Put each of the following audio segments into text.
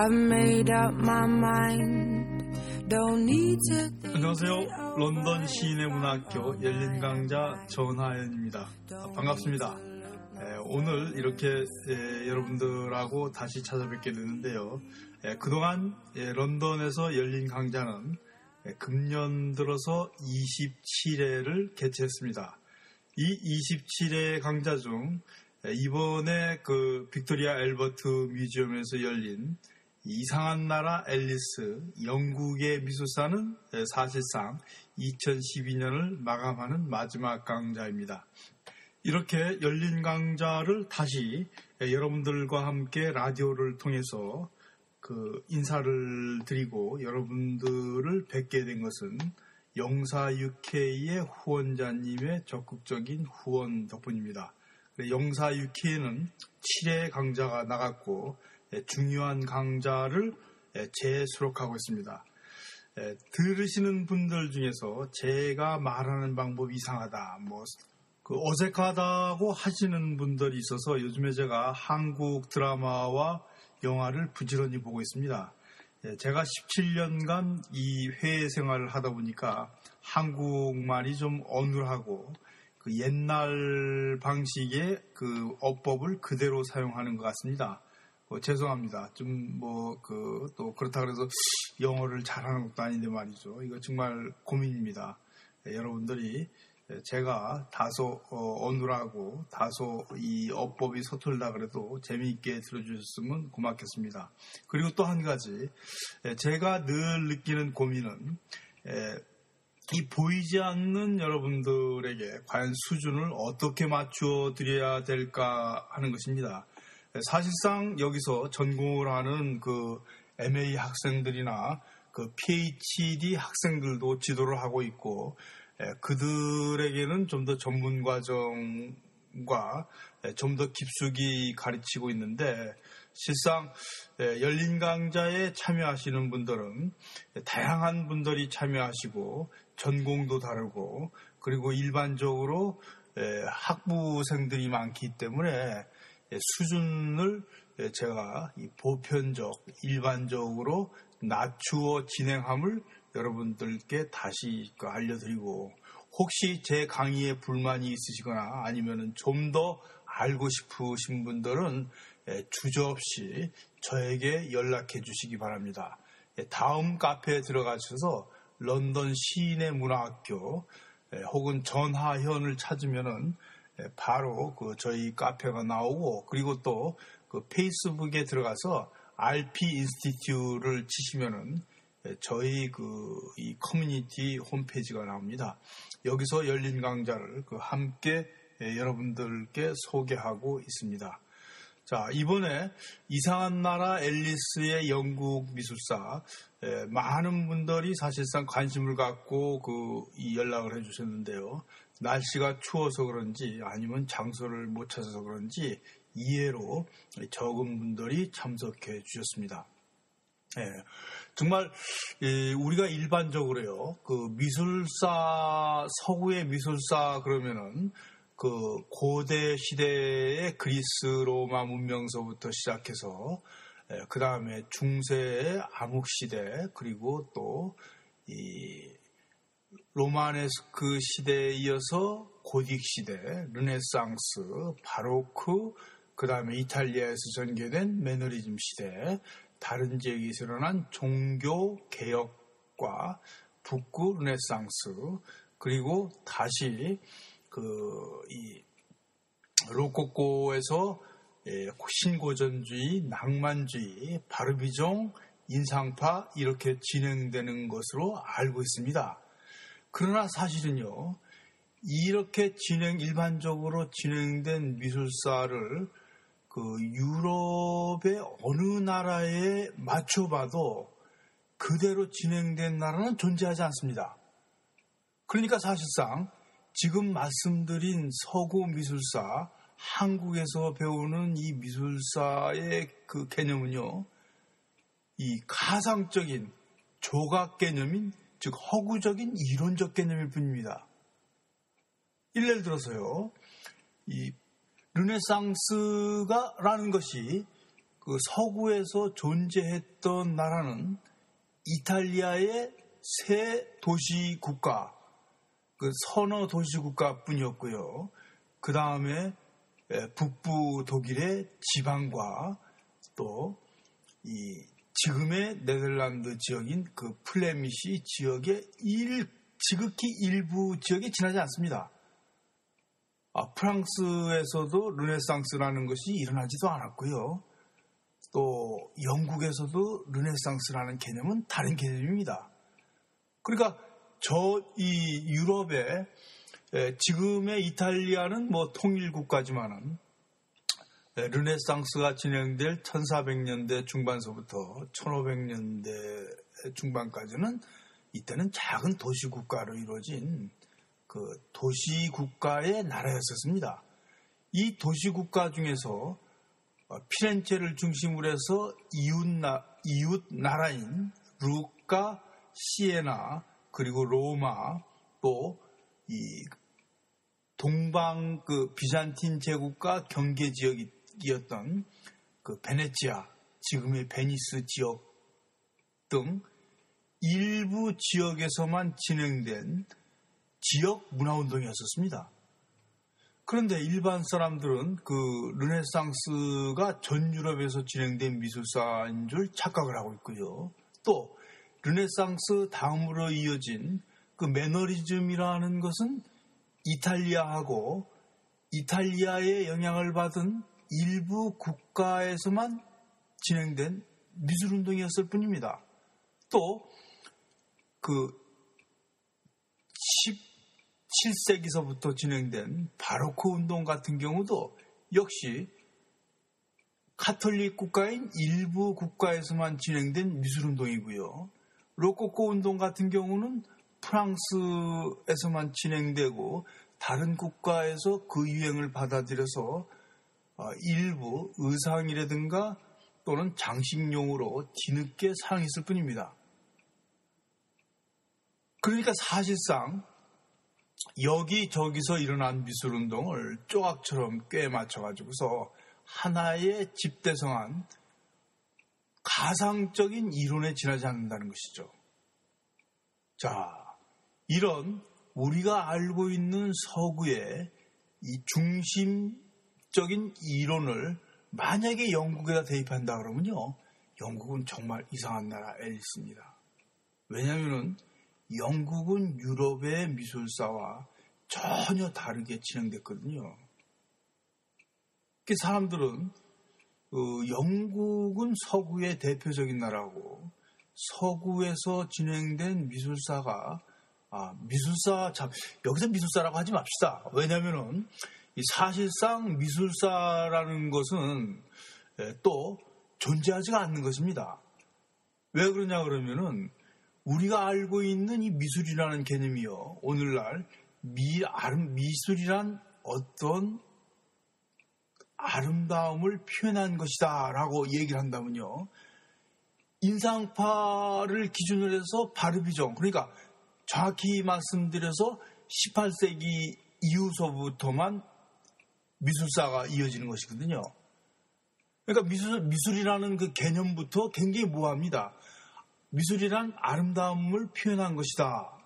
I've made up my mind. Don't need to. 안녕하세요. 런던 시인의 문학교 열린 강자 전하연입니다. 반갑습니다. 에, 오늘 이렇게 에, 여러분들하고 다시 찾아뵙게 되는데요. 에, 그동안 런던에서 열린 강좌는 금년 들어서 27회를 개최했습니다. 이 27회 강좌 중 이번에 그 빅토리아 앨버트 뮤지엄에서 열린 이상한 나라 앨리스 영국의 미술사는 사실상 2012년을 마감하는 마지막 강좌입니다. 이렇게 열린 강좌를 다시 여러분들과 함께 라디오를 통해서 그 인사를 드리고 여러분들을 뵙게 된 것은 영사 UK의 후원자님의 적극적인 후원 덕분입니다. 영사 UK는 7회 강좌가 나갔고 중요한 강좌를 재수록하고 있습니다. 들으시는 분들 중에서 제가 말하는 방법이 이상하다, 뭐, 그 어색하다고 하시는 분들이 있어서 요즘에 제가 한국 드라마와 영화를 부지런히 보고 있습니다. 제가 17년간 이 회의 생활을 하다 보니까 한국말이 좀 어눌하고 그 옛날 방식의 그 어법을 그대로 사용하는 것 같습니다. 어, 죄송합니다. 좀 뭐 그 또 그렇다 그래서 영어를 잘하는 것도 아닌데 말이죠. 이거 정말 고민입니다. 예, 여러분들이 제가 다소 어, 어눌하고 다소 이 어법이 서툴다 그래도 재미있게 들어주셨으면 고맙겠습니다. 그리고 또 한 가지 예, 제가 늘 느끼는 고민은 예, 이 보이지 않는 여러분들에게 과연 수준을 어떻게 맞추어 드려야 될까 하는 것입니다. 사실상 여기서 전공을 하는 그 MA 학생들이나 그 PhD 학생들도 지도를 하고 있고 그들에게는 좀 더 전문 과정과 좀 더 깊숙이 가르치고 있는데 실상 열린 강좌에 참여하시는 분들은 다양한 분들이 참여하시고 전공도 다르고 그리고 일반적으로 학부생들이 많기 때문에 수준을 제가 보편적, 일반적으로 낮추어 진행함을 여러분들께 다시 그 알려드리고 혹시 제 강의에 불만이 있으시거나 아니면 좀 더 알고 싶으신 분들은 주저없이 저에게 연락해 주시기 바랍니다. 다음 카페에 들어가셔서 런던 시인의 문화학교 혹은 전하현을 찾으면은 바로 그 저희 카페가 나오고 그리고 또 그 페이스북에 들어가서 RP Institute를 치시면은 저희 그 이 커뮤니티 홈페이지가 나옵니다. 여기서 열린 강좌를 그 함께 여러분들께 소개하고 있습니다. 자, 이번에 이상한 나라 앨리스의 영국 미술사 많은 분들이 사실상 관심을 갖고 그 연락을 해 주셨는데요. 날씨가 추워서 그런지 아니면 장소를 못 찾아서 그런지 이해로 적은 분들이 참석해 주셨습니다. 예, 정말 우리가 일반적으로요 그 미술사 서구의 미술사 그러면은 그 고대 시대의 그리스 로마 문명서부터 시작해서 그 다음에 중세의 암흑 시대 그리고 또 이 로마네스크 시대에 이어서 고딕 시대, 르네상스, 바로크, 그 다음에 이탈리아에서 전개된 매너리즘 시대, 다른 지역에서 일어난 종교 개혁과 북구 르네상스, 그리고 다시 그, 이, 로코코에서 예, 신고전주의, 낭만주의, 바르비종, 인상파 이렇게 진행되는 것으로 알고 있습니다. 그러나 사실은요, 이렇게 진행, 일반적으로 진행된 미술사를 그 유럽의 어느 나라에 맞춰봐도 그대로 진행된 나라는 존재하지 않습니다. 그러니까 사실상 지금 말씀드린 서구 미술사, 한국에서 배우는 이 미술사의 그 개념은요, 이 가상적인 조각 개념인 즉 허구적인 이론적 개념일 뿐입니다. 예를 들어서요, 이 르네상스가라는 것이 그그 서구에서 존재했던 나라는 이탈리아의 세 도시 국가, 그 서너 도시 국가뿐이었고요. 그 다음에 북부 독일의 지방과 또 이 지금의 네덜란드 지역인 그 Flemish 지역의 일, 지극히 일부 지역에 지나지 않습니다. 아, 프랑스에서도 르네상스라는 것이 일어나지도 않았고요. 또 영국에서도 르네상스라는 개념은 다른 개념입니다. 그러니까 저 이 유럽의 지금의 이탈리아는 뭐 통일 국가지만은 르네상스가 진행될 1400년대 중반서부터 1500년대 중반까지는 이때는 작은 도시 국가로 이루어진 그 도시 국가의 나라였었습니다. 이 도시 국가 중에서 어, 피렌체를 중심으로 해서 이웃, 나, 이웃 나라인 루카, 시에나, 그리고 로마, 또 이 동방 그 비잔틴 제국과 경계 지역이 었던 그 베네치아, 지금의 베니스 지역 등 일부 지역에서만 진행된 지역 문화운동이었었습니다. 그런데 일반 사람들은 그 르네상스가 전 유럽에서 진행된 미술사인 줄 착각을 하고 있고요. 또 르네상스 다음으로 이어진 그 매너리즘이라는 것은 이탈리아하고 이탈리아의 영향을 받은 일부 국가에서만 진행된 미술 운동이었을 뿐입니다. 또그 7세기서부터 진행된 바로크 운동 같은 경우도 역시 카톨릭 국가인 일부 국가에서만 진행된 미술 운동이고요. 로코코 운동 같은 경우는 프랑스에서만 진행되고 다른 국가에서 그 유행을 받아들여서 어, 일부 의상이라든가 또는 장식용으로 뒤늦게 사용했을 뿐입니다. 그러니까 사실상 여기저기서 일어난 미술운동을 조각처럼 꽤 맞춰가지고서 하나의 집대성한 가상적인 이론에 지나지 않는다는 것이죠. 자, 이런 우리가 알고 있는 서구의 이 중심 적인 이론을 만약에 영국에다 대입한다 그러면요. 영국은 정말 이상한 나라에 있습니다. 왜냐하면 영국은 유럽의 미술사와 전혀 다르게 진행됐거든요. 그 사람들은 어, 영국은 서구의 대표적인 나라고 서구에서 진행된 미술사가 아, 미술사 참 여기서 미술사라고 하지 맙시다. 왜냐하면은 사실상 미술사라는 것은 또 존재하지가 않는 것입니다. 왜 그러냐 그러면은 우리가 알고 있는 이 미술이라는 개념이요. 오늘날 미, 아름, 미술이란 어떤 아름다움을 표현한 것이다 라고 얘기를 한다면요. 인상파를 기준으로 해서 바르비종, 그러니까 정확히 말씀드려서 18세기 이후서부터만 미술사가 이어지는 것이거든요. 그러니까 미술, 미술이라는 그 개념부터 굉장히 모호합니다. 미술이란 아름다움을 표현한 것이다.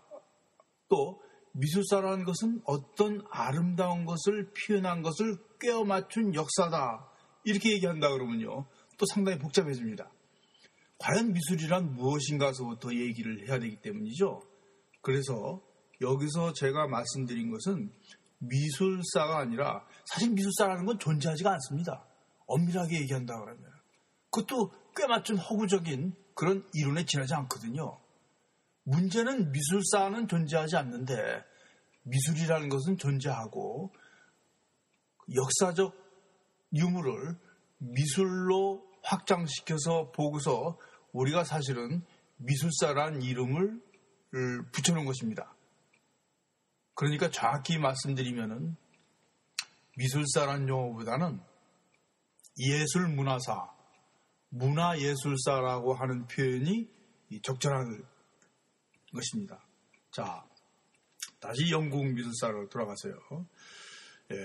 또 미술사라는 것은 어떤 아름다운 것을 표현한 것을 꿰어 맞춘 역사다. 이렇게 얘기한다 그러면요. 또 상당히 복잡해집니다. 과연 미술이란 무엇인가서부터 얘기를 해야 되기 때문이죠. 그래서 여기서 제가 말씀드린 것은 미술사가 아니라 사실 미술사라는 건 존재하지가 않습니다. 엄밀하게 얘기한다 그러면. 그것도 꽤 맞춘 허구적인 그런 이론에 지나지 않거든요. 문제는 미술사는 존재하지 않는데 미술이라는 것은 존재하고 역사적 유물을 미술로 확장시켜서 보고서 우리가 사실은 미술사란 이름을 붙여놓은 것입니다. 그러니까 정확히 말씀드리면은 미술사란 용어보다는 예술 문화사, 문화예술사라고 하는 표현이 적절한 것입니다. 자, 다시 영국 미술사로 돌아가세요. 예,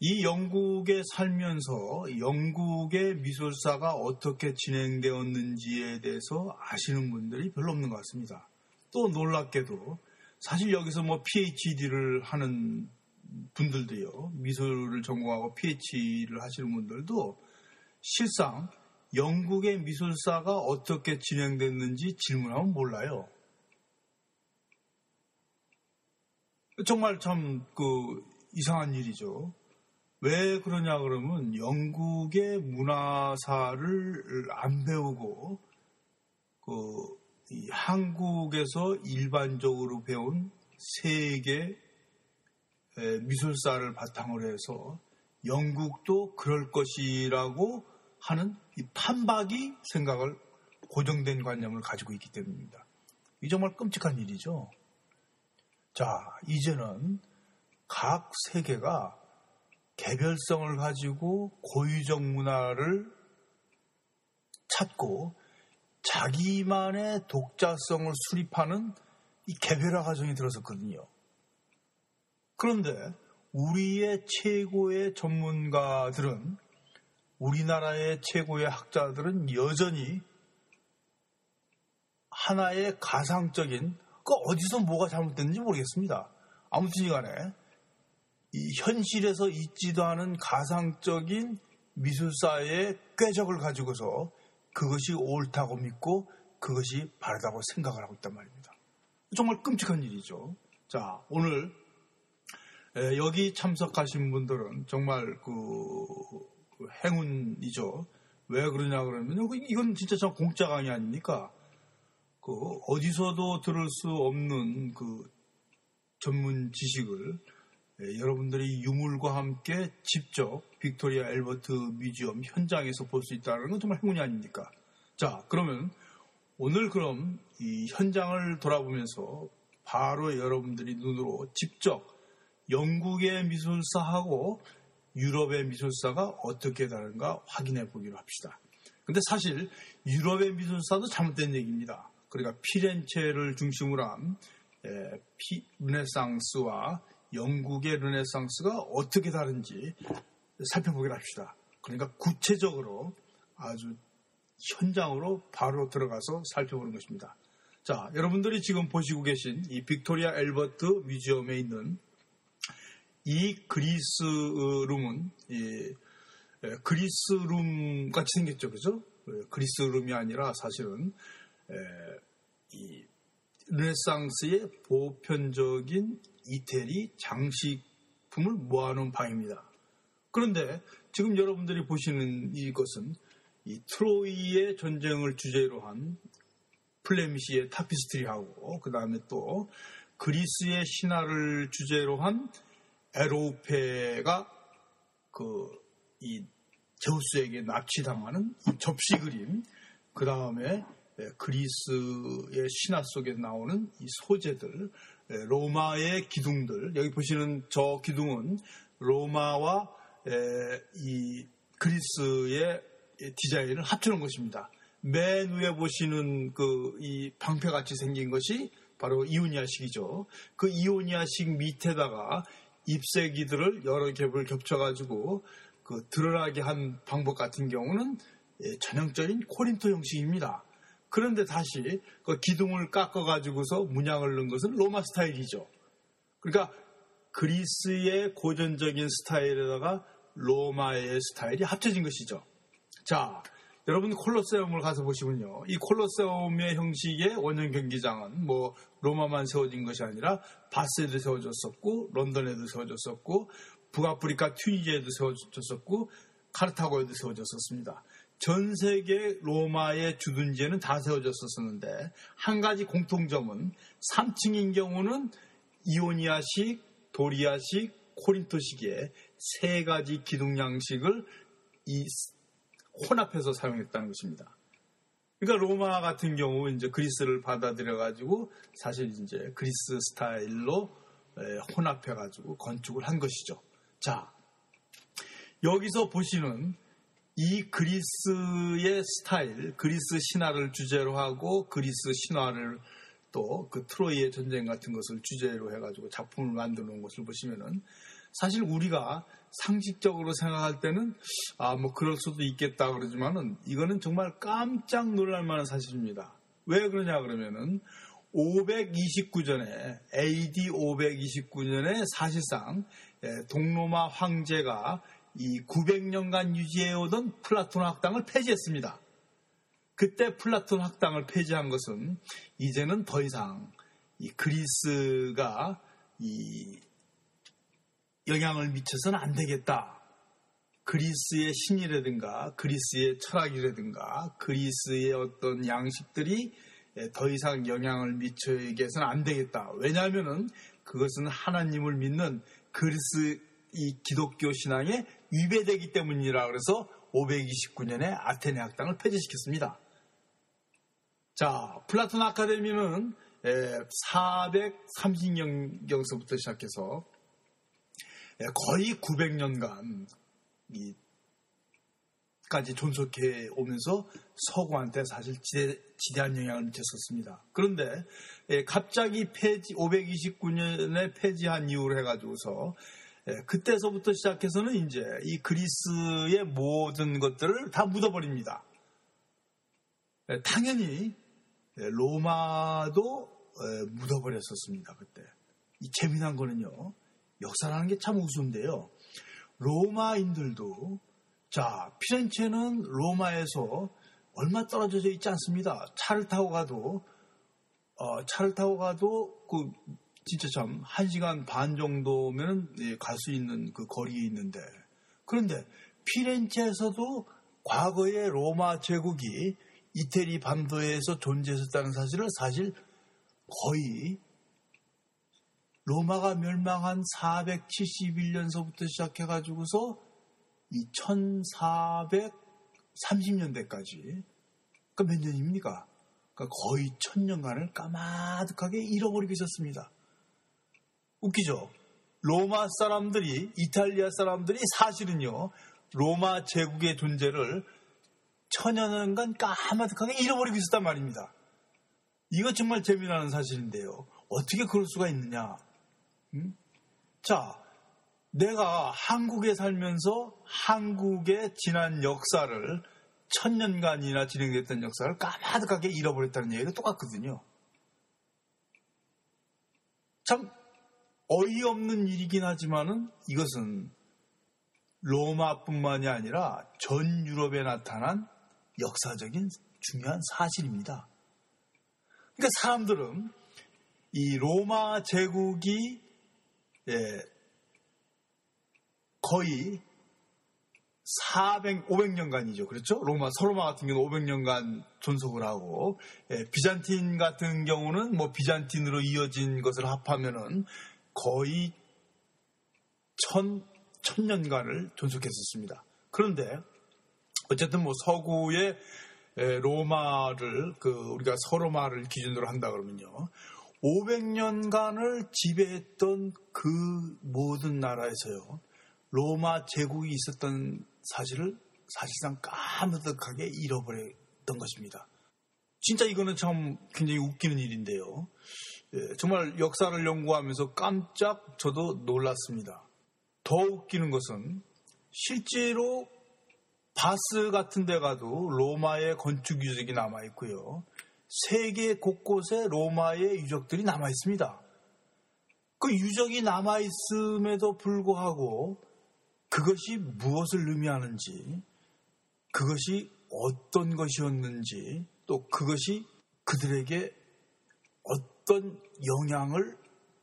이 영국에 살면서 영국의 미술사가 어떻게 진행되었는지에 대해서 아시는 분들이 별로 없는 것 같습니다. 또 놀랍게도 사실 여기서 뭐 PhD를 하는 분들도요, 미술을 전공하고 PhD를 하시는 분들도 실상 영국의 미술사가 어떻게 진행됐는지 질문하면 몰라요. 정말 참 그 이상한 일이죠. 왜 그러냐 그러면 영국의 문화사를 안 배우고 그 한국에서 일반적으로 배운 세계 미술사를 바탕으로 해서 영국도 그럴 것이라고 하는 이 판박이 생각을 고정된 관념을 가지고 있기 때문입니다. 이 정말 끔찍한 일이죠. 자, 이제는 각 세계가 개별성을 가지고 고유적 문화를 찾고 자기만의 독자성을 수립하는 이 개별화 과정이 들어섰거든요. 그런데 우리의 최고의 전문가들은 우리나라의 최고의 학자들은 여전히 하나의 가상적인 그 어디서 뭐가 잘못됐는지 모르겠습니다. 아무튼 간에 이 현실에서 있지도 않은 가상적인 미술사의 꾀적을 가지고서 그것이 옳다고 믿고 그것이 바르다고 생각을 하고 있단 말입니다. 정말 끔찍한 일이죠. 자, 오늘 여기 참석하신 분들은 정말 그, 그 행운이죠. 왜 그러냐 그러면 이건 진짜 저 공짜 강의 아닙니까? 그 어디서도 들을 수 없는 그 전문 지식을 예, 여러분들이 유물과 함께 직접 빅토리아 앨버트 뮤지엄 현장에서 볼 수 있다는 건 정말 행운이 아닙니까? 자, 그러면 오늘 그럼 이 현장을 돌아보면서 바로 여러분들이 눈으로 직접 영국의 미술사하고 유럽의 미술사가 어떻게 다른가 확인해 보기로 합시다. 근데 사실 유럽의 미술사도 잘못된 얘기입니다. 그러니까 피렌체를 중심으로 한 피, 르네상스와 영국의 르네상스가 어떻게 다른지 살펴보기로 합시다. 그러니까 구체적으로 아주 현장으로 바로 들어가서 살펴보는 것입니다. 자, 여러분들이 지금 보시고 계신 이 빅토리아 앨버트 뮤지엄에 있는 이 그리스 룸은 이 그리스 룸 같이 생겼죠, 그죠? 그리스 룸이 아니라 사실은 이 르네상스의 보편적인 이태리 장식품을 모아놓은 방입니다. 그런데 지금 여러분들이 보시는 이것은 이 트로이의 전쟁을 주제로 한 플레미시의 타피스트리하고 그 다음에 또 그리스의 신화를 주제로 한 에로페가 그 이 제우스에게 납치당하는 접시 그림 그 다음에 그리스의 신화 속에 나오는 이 소재들 예, 로마의 기둥들. 여기 보시는 저 기둥은 로마와 이 그리스의 디자인을 합쳐놓은 것입니다. 맨 위에 보시는 그 이 방패같이 생긴 것이 바로 이오니아식이죠. 그 이오니아식 밑에다가 잎새기들을 여러 겹을 겹쳐가지고 그 드러나게 한 방법 같은 경우는 전형적인 코린토 형식입니다. 그런데 다시 그 기둥을 깎아가지고서 문양을 넣은 것은 로마 스타일이죠. 그러니까 그리스의 고전적인 스타일에다가 로마의 스타일이 합쳐진 것이죠. 자, 여러분 콜로세움을 가서 보시면요. 이 콜로세움의 형식의 원형 경기장은 뭐 로마만 세워진 것이 아니라 바스에도 세워졌었고 런던에도 세워졌었고 북아프리카 튀니지에도 세워졌었고 카르타고에도 세워졌었습니다. 전 세계 로마의 주둔지에는 다 세워졌었는데 한 가지 공통점은 3층인 경우는 이오니아식, 도리아식, 코린토식의 세 가지 기둥 양식을 이 혼합해서 사용했다는 것입니다. 그러니까 로마 같은 경우 이제 그리스를 받아들여 가지고 사실 이제 그리스 스타일로 혼합해 가지고 건축을 한 것이죠. 자, 여기서 보시는 이 그리스의 스타일, 그리스 신화를 주제로 하고 그리스 신화를 또 그 트로이의 전쟁 같은 것을 주제로 해가지고 작품을 만들어 놓은 것을 보시면은 사실 우리가 상식적으로 생각할 때는 아 뭐 그럴 수도 있겠다 그러지만은 이거는 정말 깜짝 놀랄 만한 사실입니다. 왜 그러냐 그러면은 529년에 AD 529년에 사실상 예, 동로마 황제가 이 900년간 유지해오던 플라톤 학당을 폐지했습니다. 그때 플라톤 학당을 폐지한 것은 이제는 더 이상 이 그리스가 이 영향을 미쳐서는 안 되겠다. 그리스의 신이라든가 그리스의 철학이라든가 그리스의 어떤 양식들이 더 이상 영향을 미치게 해서는 안 되겠다. 왜냐하면은 그것은 하나님을 믿는 그리스 이 기독교 신앙에 위배되기 때문이라 그래서 529년에 아테네 학당을 폐지시켰습니다. 자, 플라톤 아카데미는 430년경서부터 시작해서 거의 900년간 까지 존속해 오면서 서구한테 사실 지대, 지대한 영향을 미쳤었습니다. 그런데 갑자기 폐지 529년에 폐지한 이후로 해가지고서 그때서부터 시작해서는 이제 이 그리스의 모든 것들을 다 묻어버립니다. 당연히 로마도 묻어버렸었습니다. 그때. 이 재미난 거는요. 역사라는 게 참 우스운데요. 로마인들도 자 피렌체는 로마에서 얼마 떨어져 있지 않습니다. 차를 타고 가도 어, 차를 타고 가도 그 진짜 참 한 시간 반 정도면은 예, 갈수 있는 그 거리에 있는데 그런데 피렌체에서도 과거의 로마 제국이 이태리 반도에서 존재했었다는 사실을 사실 거의 로마가 멸망한 471년서부터 시작해가지고서 이 1430년대까지 그몇 그러니까 년입니까? 그러니까 거의 천년간을 까마득하게 잃어버리고 있었습니다. 웃기죠? 로마 사람들이, 이탈리아 사람들이 사실은요, 로마 제국의 존재를 천여년간 까마득하게 잃어버리고 있었단 말입니다. 이거 정말 재미나는 사실인데요. 어떻게 그럴 수가 있느냐? 음? 자, 내가 한국에 살면서 한국의 지난 역사를 천년간이나 진행됐던 역사를 까마득하게 잃어버렸다는 얘기가 똑같거든요. 참 어이없는 일이긴 하지만은 이것은 로마뿐만이 아니라 전 유럽에 나타난 역사적인 중요한 사실입니다. 그러니까 사람들은 이 로마 제국이 예, 거의 400, 500년간이죠. 그렇죠? 로마, 서로마 같은 경우는 500년간 존속을 하고, 예, 비잔틴 같은 경우는 뭐 비잔틴으로 이어진 것을 합하면은 거의 천, 천년간을 존속했었습니다. 그런데, 어쨌든 뭐 서구의 로마를, 그, 우리가 서로마를 기준으로 한다 그러면요. 500년간을 지배했던 그 모든 나라에서요. 로마 제국이 있었던 사실을 사실상 까무득하게 잃어버렸던 것입니다. 진짜 이거는 참 굉장히 웃기는 일인데요. 예, 정말 역사를 연구하면서 깜짝 저도 놀랐습니다. 더 웃기는 것은 실제로 바스 같은 데 가도 로마의 건축 유적이 남아 있고요. 세계 곳곳에 로마의 유적들이 남아 있습니다. 그 유적이 남아 있음에도 불구하고 그것이 무엇을 의미하는지, 그것이 어떤 것이었는지, 또 그것이 그들에게 어떤 영향을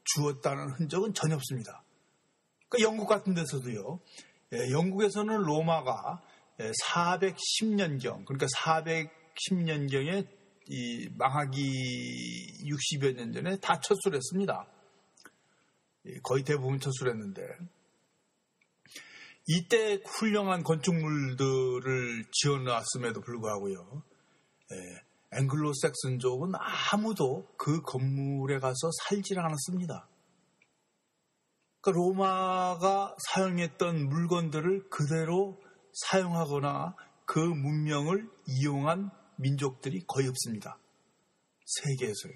주었다는 흔적은 전혀 없습니다. 그 영국 같은 데서도요, 예, 영국에서는 로마가 410년경, 그러니까 410년경에 이 망하기 60여 년 전에 다 철수했습니다. 거의 대부분 철수했는데 이때 훌륭한 건축물들을 지어놨음에도 불구하고요. 예, 앵글로 색슨족은 아무도 그 건물에 가서 살지를 않았습니다. 그러니까 로마가 사용했던 물건들을 그대로 사용하거나 그 문명을 이용한 민족들이 거의 없습니다. 세계에서요.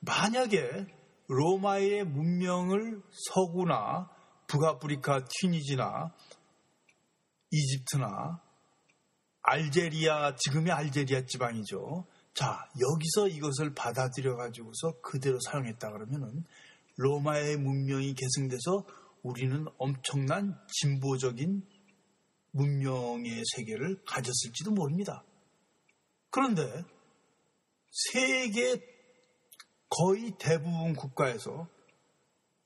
만약에 로마의 문명을 서구나 북아프리카 튀니지나 이집트나 알제리아 지금의 알제리아 지방이죠. 자 여기서 이것을 받아들여 가지고서 그대로 사용했다 그러면은 로마의 문명이 계승돼서 우리는 엄청난 진보적인 문명의 세계를 가졌을지도 모릅니다. 그런데 세계 거의 대부분 국가에서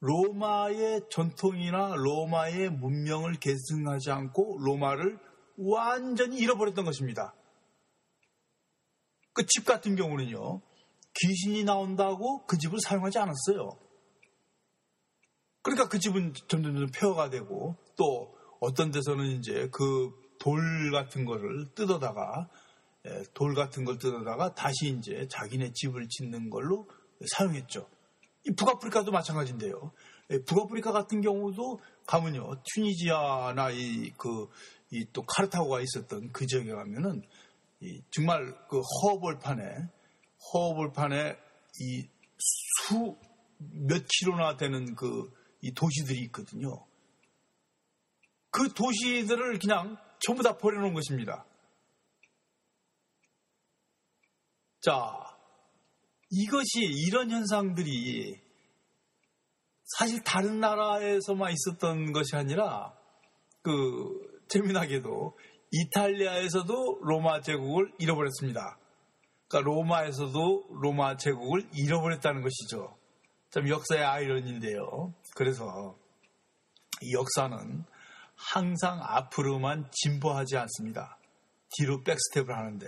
로마의 전통이나 로마의 문명을 계승하지 않고 로마를 완전히 잃어버렸던 것입니다. 그 집 같은 경우는요, 귀신이 나온다고 그 집을 사용하지 않았어요. 그러니까 그 집은 점점 점 폐허가 되고 또 어떤 데서는 이제 그 돌 같은 거를 뜯어다가 예, 돌 같은 걸 뜯어다가 다시 이제 자기네 집을 짓는 걸로 사용했죠. 이 북아프리카도 마찬가지인데요. 예, 북아프리카 같은 경우도 가면요 튜니지아나 이 그 이 또 카르타고가 있었던 그 지역에 가면은 정말 그 허벌판에 허벌판에 이 수 몇 킬로나 되는 그 이 도시들이 있거든요. 그 도시들을 그냥 전부 다 버려놓은 것입니다. 자, 이것이 이런 현상들이 사실 다른 나라에서만 있었던 것이 아니라 그 재미나게도 이탈리아에서도 로마 제국을 잃어버렸습니다. 그러니까 로마에서도 로마 제국을 잃어버렸다는 것이죠. 참 역사의 아이러니인데요. 그래서 이 역사는 항상 앞으로만 진보하지 않습니다. 뒤로 백스텝을 하는데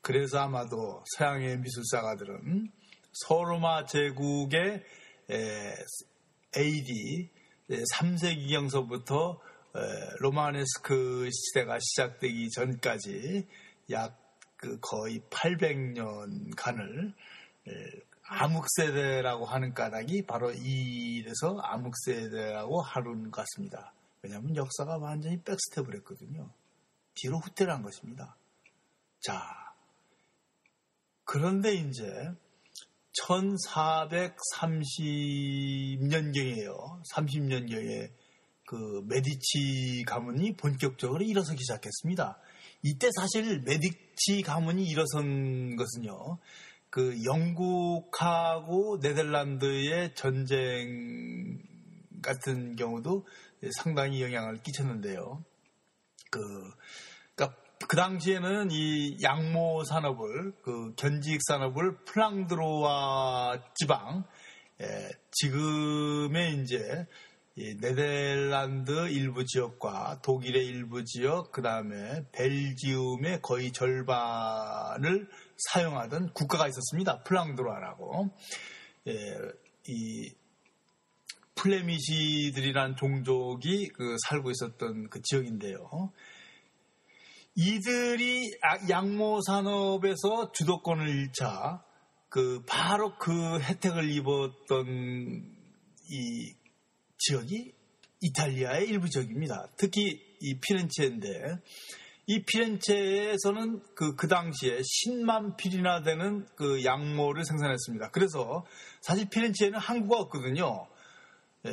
그래서 아마도 서양의 미술사가들은 서로마 제국의 AD 3세기경서부터 로마네스크 시대가 시작되기 전까지 약그 거의 800년간을 암흑세대라고 하는 까닭이 바로 이래서 암흑세대라고 하는 것 같습니다. 왜냐하면 역사가 완전히 백스텝을 했거든요. 뒤로 후퇴를 한 것입니다. 자, 그런데 이제 1430년경이에요. 30년경에 그 메디치 가문이 본격적으로 일어서기 시작했습니다. 이때 사실 메디치 가문이 일어선 것은요. 그 영국하고 네덜란드의 전쟁 같은 경우도 상당히 영향을 끼쳤는데요. 그, 그러니까 그 당시에는 이 양모 산업을, 그 견직 산업을 플랑드로와 지방, 예, 지금의 이제 네덜란드 일부 지역과 독일의 일부 지역, 그 다음에 벨지움의 거의 절반을 사용하던 국가가 있었습니다. 플랑드로아라고. 예, 이 플레미시들이란 종족이 그 살고 있었던 그 지역인데요. 이들이 양모 산업에서 주도권을 잃자 그 바로 그 혜택을 입었던 이 지역이 이탈리아의 일부 지역입니다. 특히 이 피렌체인데 이 피렌체에서는 그, 그 당시에 10만 필이나 되는 그 양모를 생산했습니다. 그래서 사실 피렌체에는 항구가 없거든요. 예,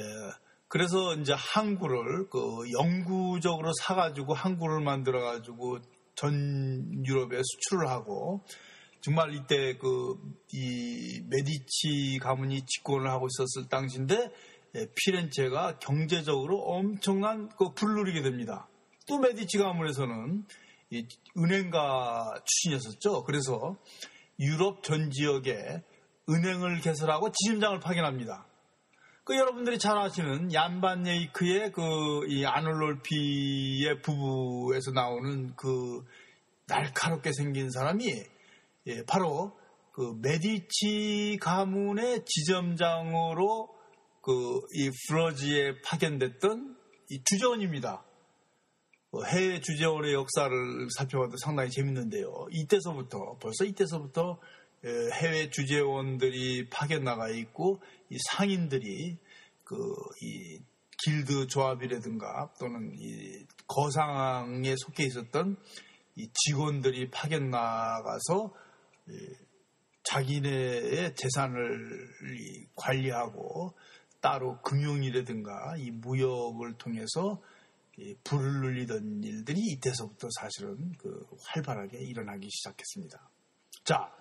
그래서 이제 항구를 그 영구적으로 사가지고 항구를 만들어가지고 전 유럽에 수출을 하고 정말 이때 그 이 메디치 가문이 집권을 하고 있었을 당시인데 예, 피렌체가 경제적으로 엄청난 그 불누리게 됩니다. 또 메디치 가문에서는 은행가 출신이었었죠. 그래서 유럽 전 지역에 은행을 개설하고 지점장을 파견합니다. 그 여러분들이 잘 아시는 얀반 네이크의 그 이 아놀롤피의 부부에서 나오는 그 날카롭게 생긴 사람이 예, 바로 그 메디치 가문의 지점장으로 그 이 프로지에 파견됐던 이 주재원입니다. 그 해외 주재원의 역사를 살펴봐도 상당히 재밌는데요. 이때서부터 벌써 이때서부터 예, 해외 주재원들이 파견 나가 있고 이 상인들이 그 이 길드 조합이라든가 또는 이 거상에 속해 있었던 이 직원들이 파견 나가서 자기네의 재산을 관리하고 따로 금융이라든가 이 무역을 통해서 불을 눌리던 일들이 이때서부터 사실은 그 활발하게 일어나기 시작했습니다. 자,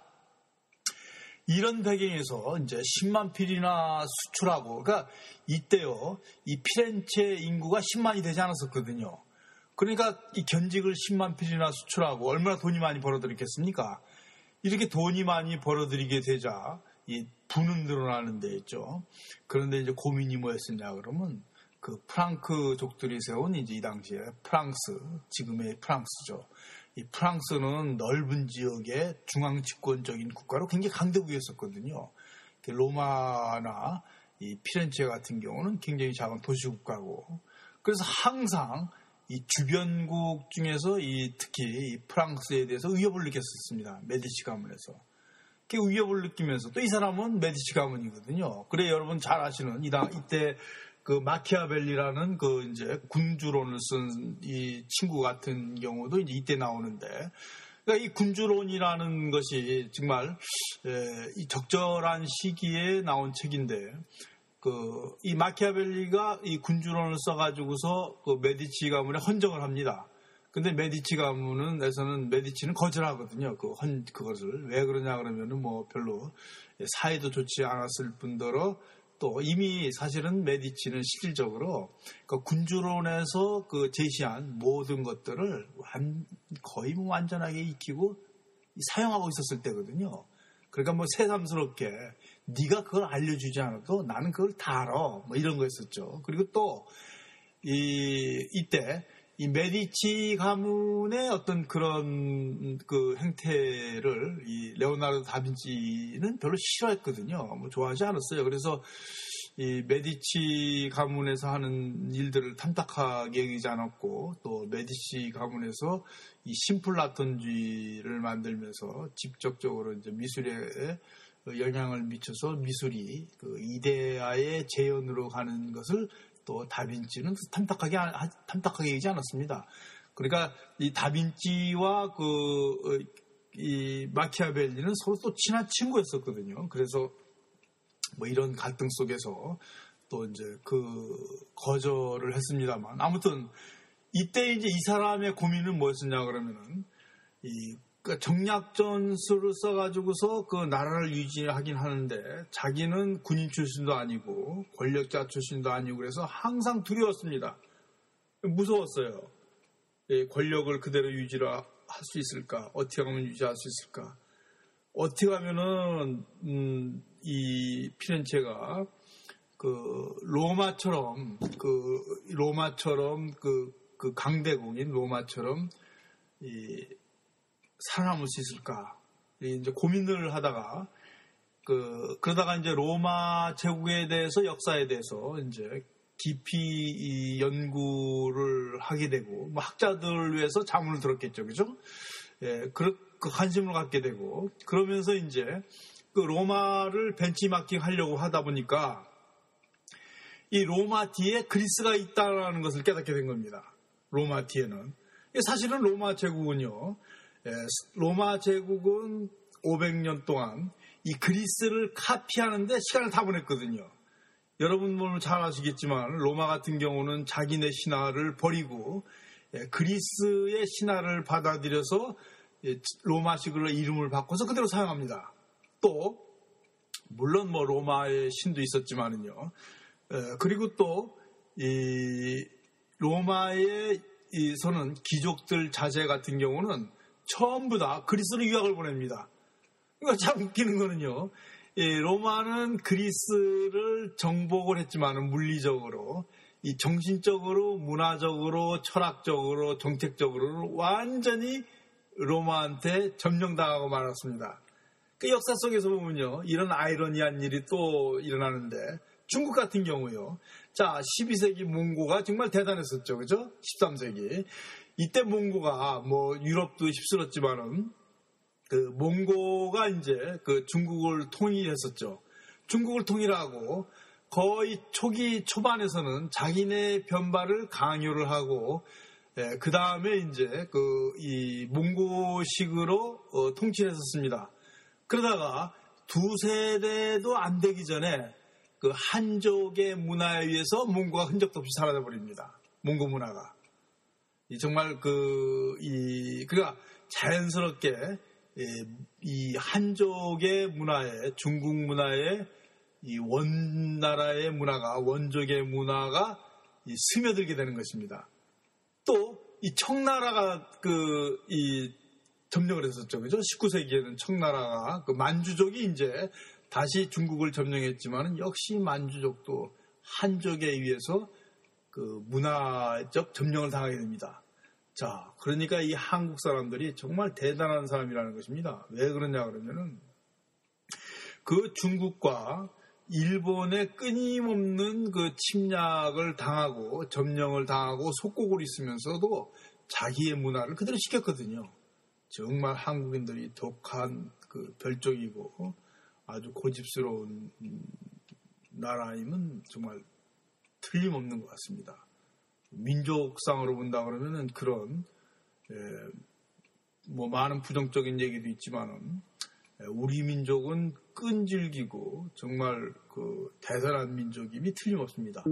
이런 배경에서 이제 10만 필이나 수출하고, 그러니까 이때요, 이 피렌체 인구가 10만이 되지 않았었거든요. 그러니까 이 견직을 10만 필이나 수출하고 얼마나 돈이 많이 벌어들였겠습니까? 이렇게 돈이 많이 벌어들이게 되자 이 부는 늘어나는 데 있죠. 그런데 이제 고민이 뭐였었냐 그러면 그 프랑크족들이 세운 이제 이 당시에 프랑스, 지금의 프랑스죠. 이 프랑스는 넓은 지역의 중앙 집권적인 국가로 굉장히 강대국이었었거든요. 로마나 이 피렌체 같은 경우는 굉장히 작은 도시국가고 그래서 항상 이 주변국 중에서 이 특히 이 프랑스에 대해서 위협을 느꼈었습니다. 메디치 가문에서. 그 위협을 느끼면서 또 이 사람은 메디치 가문이거든요. 그래 여러분 잘 아시는 이당 이때 그 마키아벨리라는 그 이제 군주론을 쓴 이 친구 같은 경우도 이제 이때 나오는데 그러니까 이 군주론이라는 것이 정말 이 적절한 시기에 나온 책인데 그 이 마키아벨리가 이 군주론을 써가지고서 그 메디치 가문에 헌정을 합니다. 근데 메디치 가문은에서는 메디치는 거절하거든요. 그 헌 그것을 왜 그러냐 그러면은 뭐 별로 사이도 좋지 않았을 뿐더러 또 이미 사실은 메디치는 실질적으로 그 군주론에서 그 제시한 모든 것들을 완, 거의 뭐 완전하게 익히고 사용하고 있었을 때거든요. 그러니까 뭐 새삼스럽게 네가 그걸 알려주지 않아도 나는 그걸 다 알아. 뭐 이런 거였었죠. 그리고 또 이, 이때 이 메디치 가문의 어떤 그런 그 행태를 이 레오나르도 다빈치는 별로 싫어했거든요. 뭐 좋아하지 않았어요. 그래서 이 메디치 가문에서 하는 일들을 탐탁하게 여기지 않았고 또 메디치 가문에서 이 심플라톤주의를 만들면서 직접적으로 이제 미술에 영향을 미쳐서 미술이 그 이데아의 재현으로 가는 것을 또 다빈치는 탐탁하게 탐탁하게 얘기지 않았습니다. 그러니까 이 다빈치와 그 이 마키아벨리는 서로 또 친한 친구였었거든요. 그래서 뭐 이런 갈등 속에서 또 이제 그 거절을 했습니다만 아무튼 이때 이제 이 사람의 고민은 뭐였었냐 그러면은 이 그러니까 정략 전술을 써가지고서 그 나라를 유지하긴 하는데 자기는 군인 출신도 아니고 권력자 출신도 아니고 그래서 항상 두려웠습니다. 무서웠어요. 예, 권력을 그대로 유지를 할 수 있을까? 어떻게 하면 유지할 수 있을까? 어떻게 하면은 음, 이 피렌체가 그 로마처럼 그 로마처럼 그, 그 강대국인 로마처럼 이 살아남을 수 있을까? 이제 고민을 하다가 그 그러다가 이제 로마 제국에 대해서 역사에 대해서 이제 깊이 연구를 하게 되고 뭐 학자들 위해서 자문을 들었겠죠, 그죠? 예, 그, 그 관심을 갖게 되고 그러면서 이제 그 로마를 벤치마킹 하려고 하다 보니까 이 로마 뒤에 그리스가 있다는 것을 깨닫게 된 겁니다. 로마 뒤에는 사실은 로마 제국은요 예, 로마 제국은 500년 동안 이 그리스를 카피하는데 시간을 다 보냈거든요. 여러분 잘 아시겠지만 로마 같은 경우는 자기네 신화를 버리고 예, 그리스의 신화를 받아들여서 예, 로마식으로 이름을 바꿔서 그대로 사용합니다. 또 물론 뭐 로마의 신도 있었지만은요. 그리고 또 이 로마에서는 귀족들 자제 같은 경우는 전부 다 그리스로 유학을 보냅니다. 그러니까 참 웃기는 거는요. 예, 로마는 그리스를 정복을 했지만 물리적으로 이 정신적으로 문화적으로 철학적으로 정책적으로 완전히 로마한테 점령당하고 말았습니다. 그 역사 속에서 보면요 이런 아이러니한 일이 또 일어나는데 중국 같은 경우요 자 12세기 몽고가 정말 대단했었죠 그죠 13세기 이때 몽고가 뭐 유럽도 휩쓸었지만은 그 몽고가 이제 그 중국을 통일했었죠. 중국을 통일하고 거의 초기 초반에서는 자기네 변발을 강요를 하고 예, 그 다음에 이제 그 이 몽고식으로 어, 통치했었습니다. 그러다가 두 세대도 안 되기 전에 그 한족의 문화에 의해서 몽고가 흔적도 없이 사라져 버립니다. 몽고 문화가. 이 정말 그, 이, 그가 자연스럽게 예, 이 한족의 문화에, 중국 문화에 이 원나라의 문화가, 원족의 문화가 스며들게 되는 것입니다. 또, 이 청나라가 그, 이 점령을 했었죠. 그죠? 19세기에는 청나라가 그 만주족이 이제 다시 중국을 점령했지만 역시 만주족도 한족에 의해서 그 문화적 점령을 당하게 됩니다. 자, 그러니까 이 한국 사람들이 정말 대단한 사람이라는 것입니다. 왜 그러냐 그러면은 그 중국과 일본의 끊임없는 그 침략을 당하고 점령을 당하고 속국을 있으면서도 자기의 문화를 그대로 시켰거든요. 정말 한국인들이 독한 그 별종이고 아주 고집스러운 나라임은 정말 틀림없는 것 같습니다. 민족상으로 본다 그러면은 그런 에, 뭐 많은 부정적인 얘기도 있지만은 우리 민족은 끈질기고 정말 그 대단한 민족임이 틀림없습니다.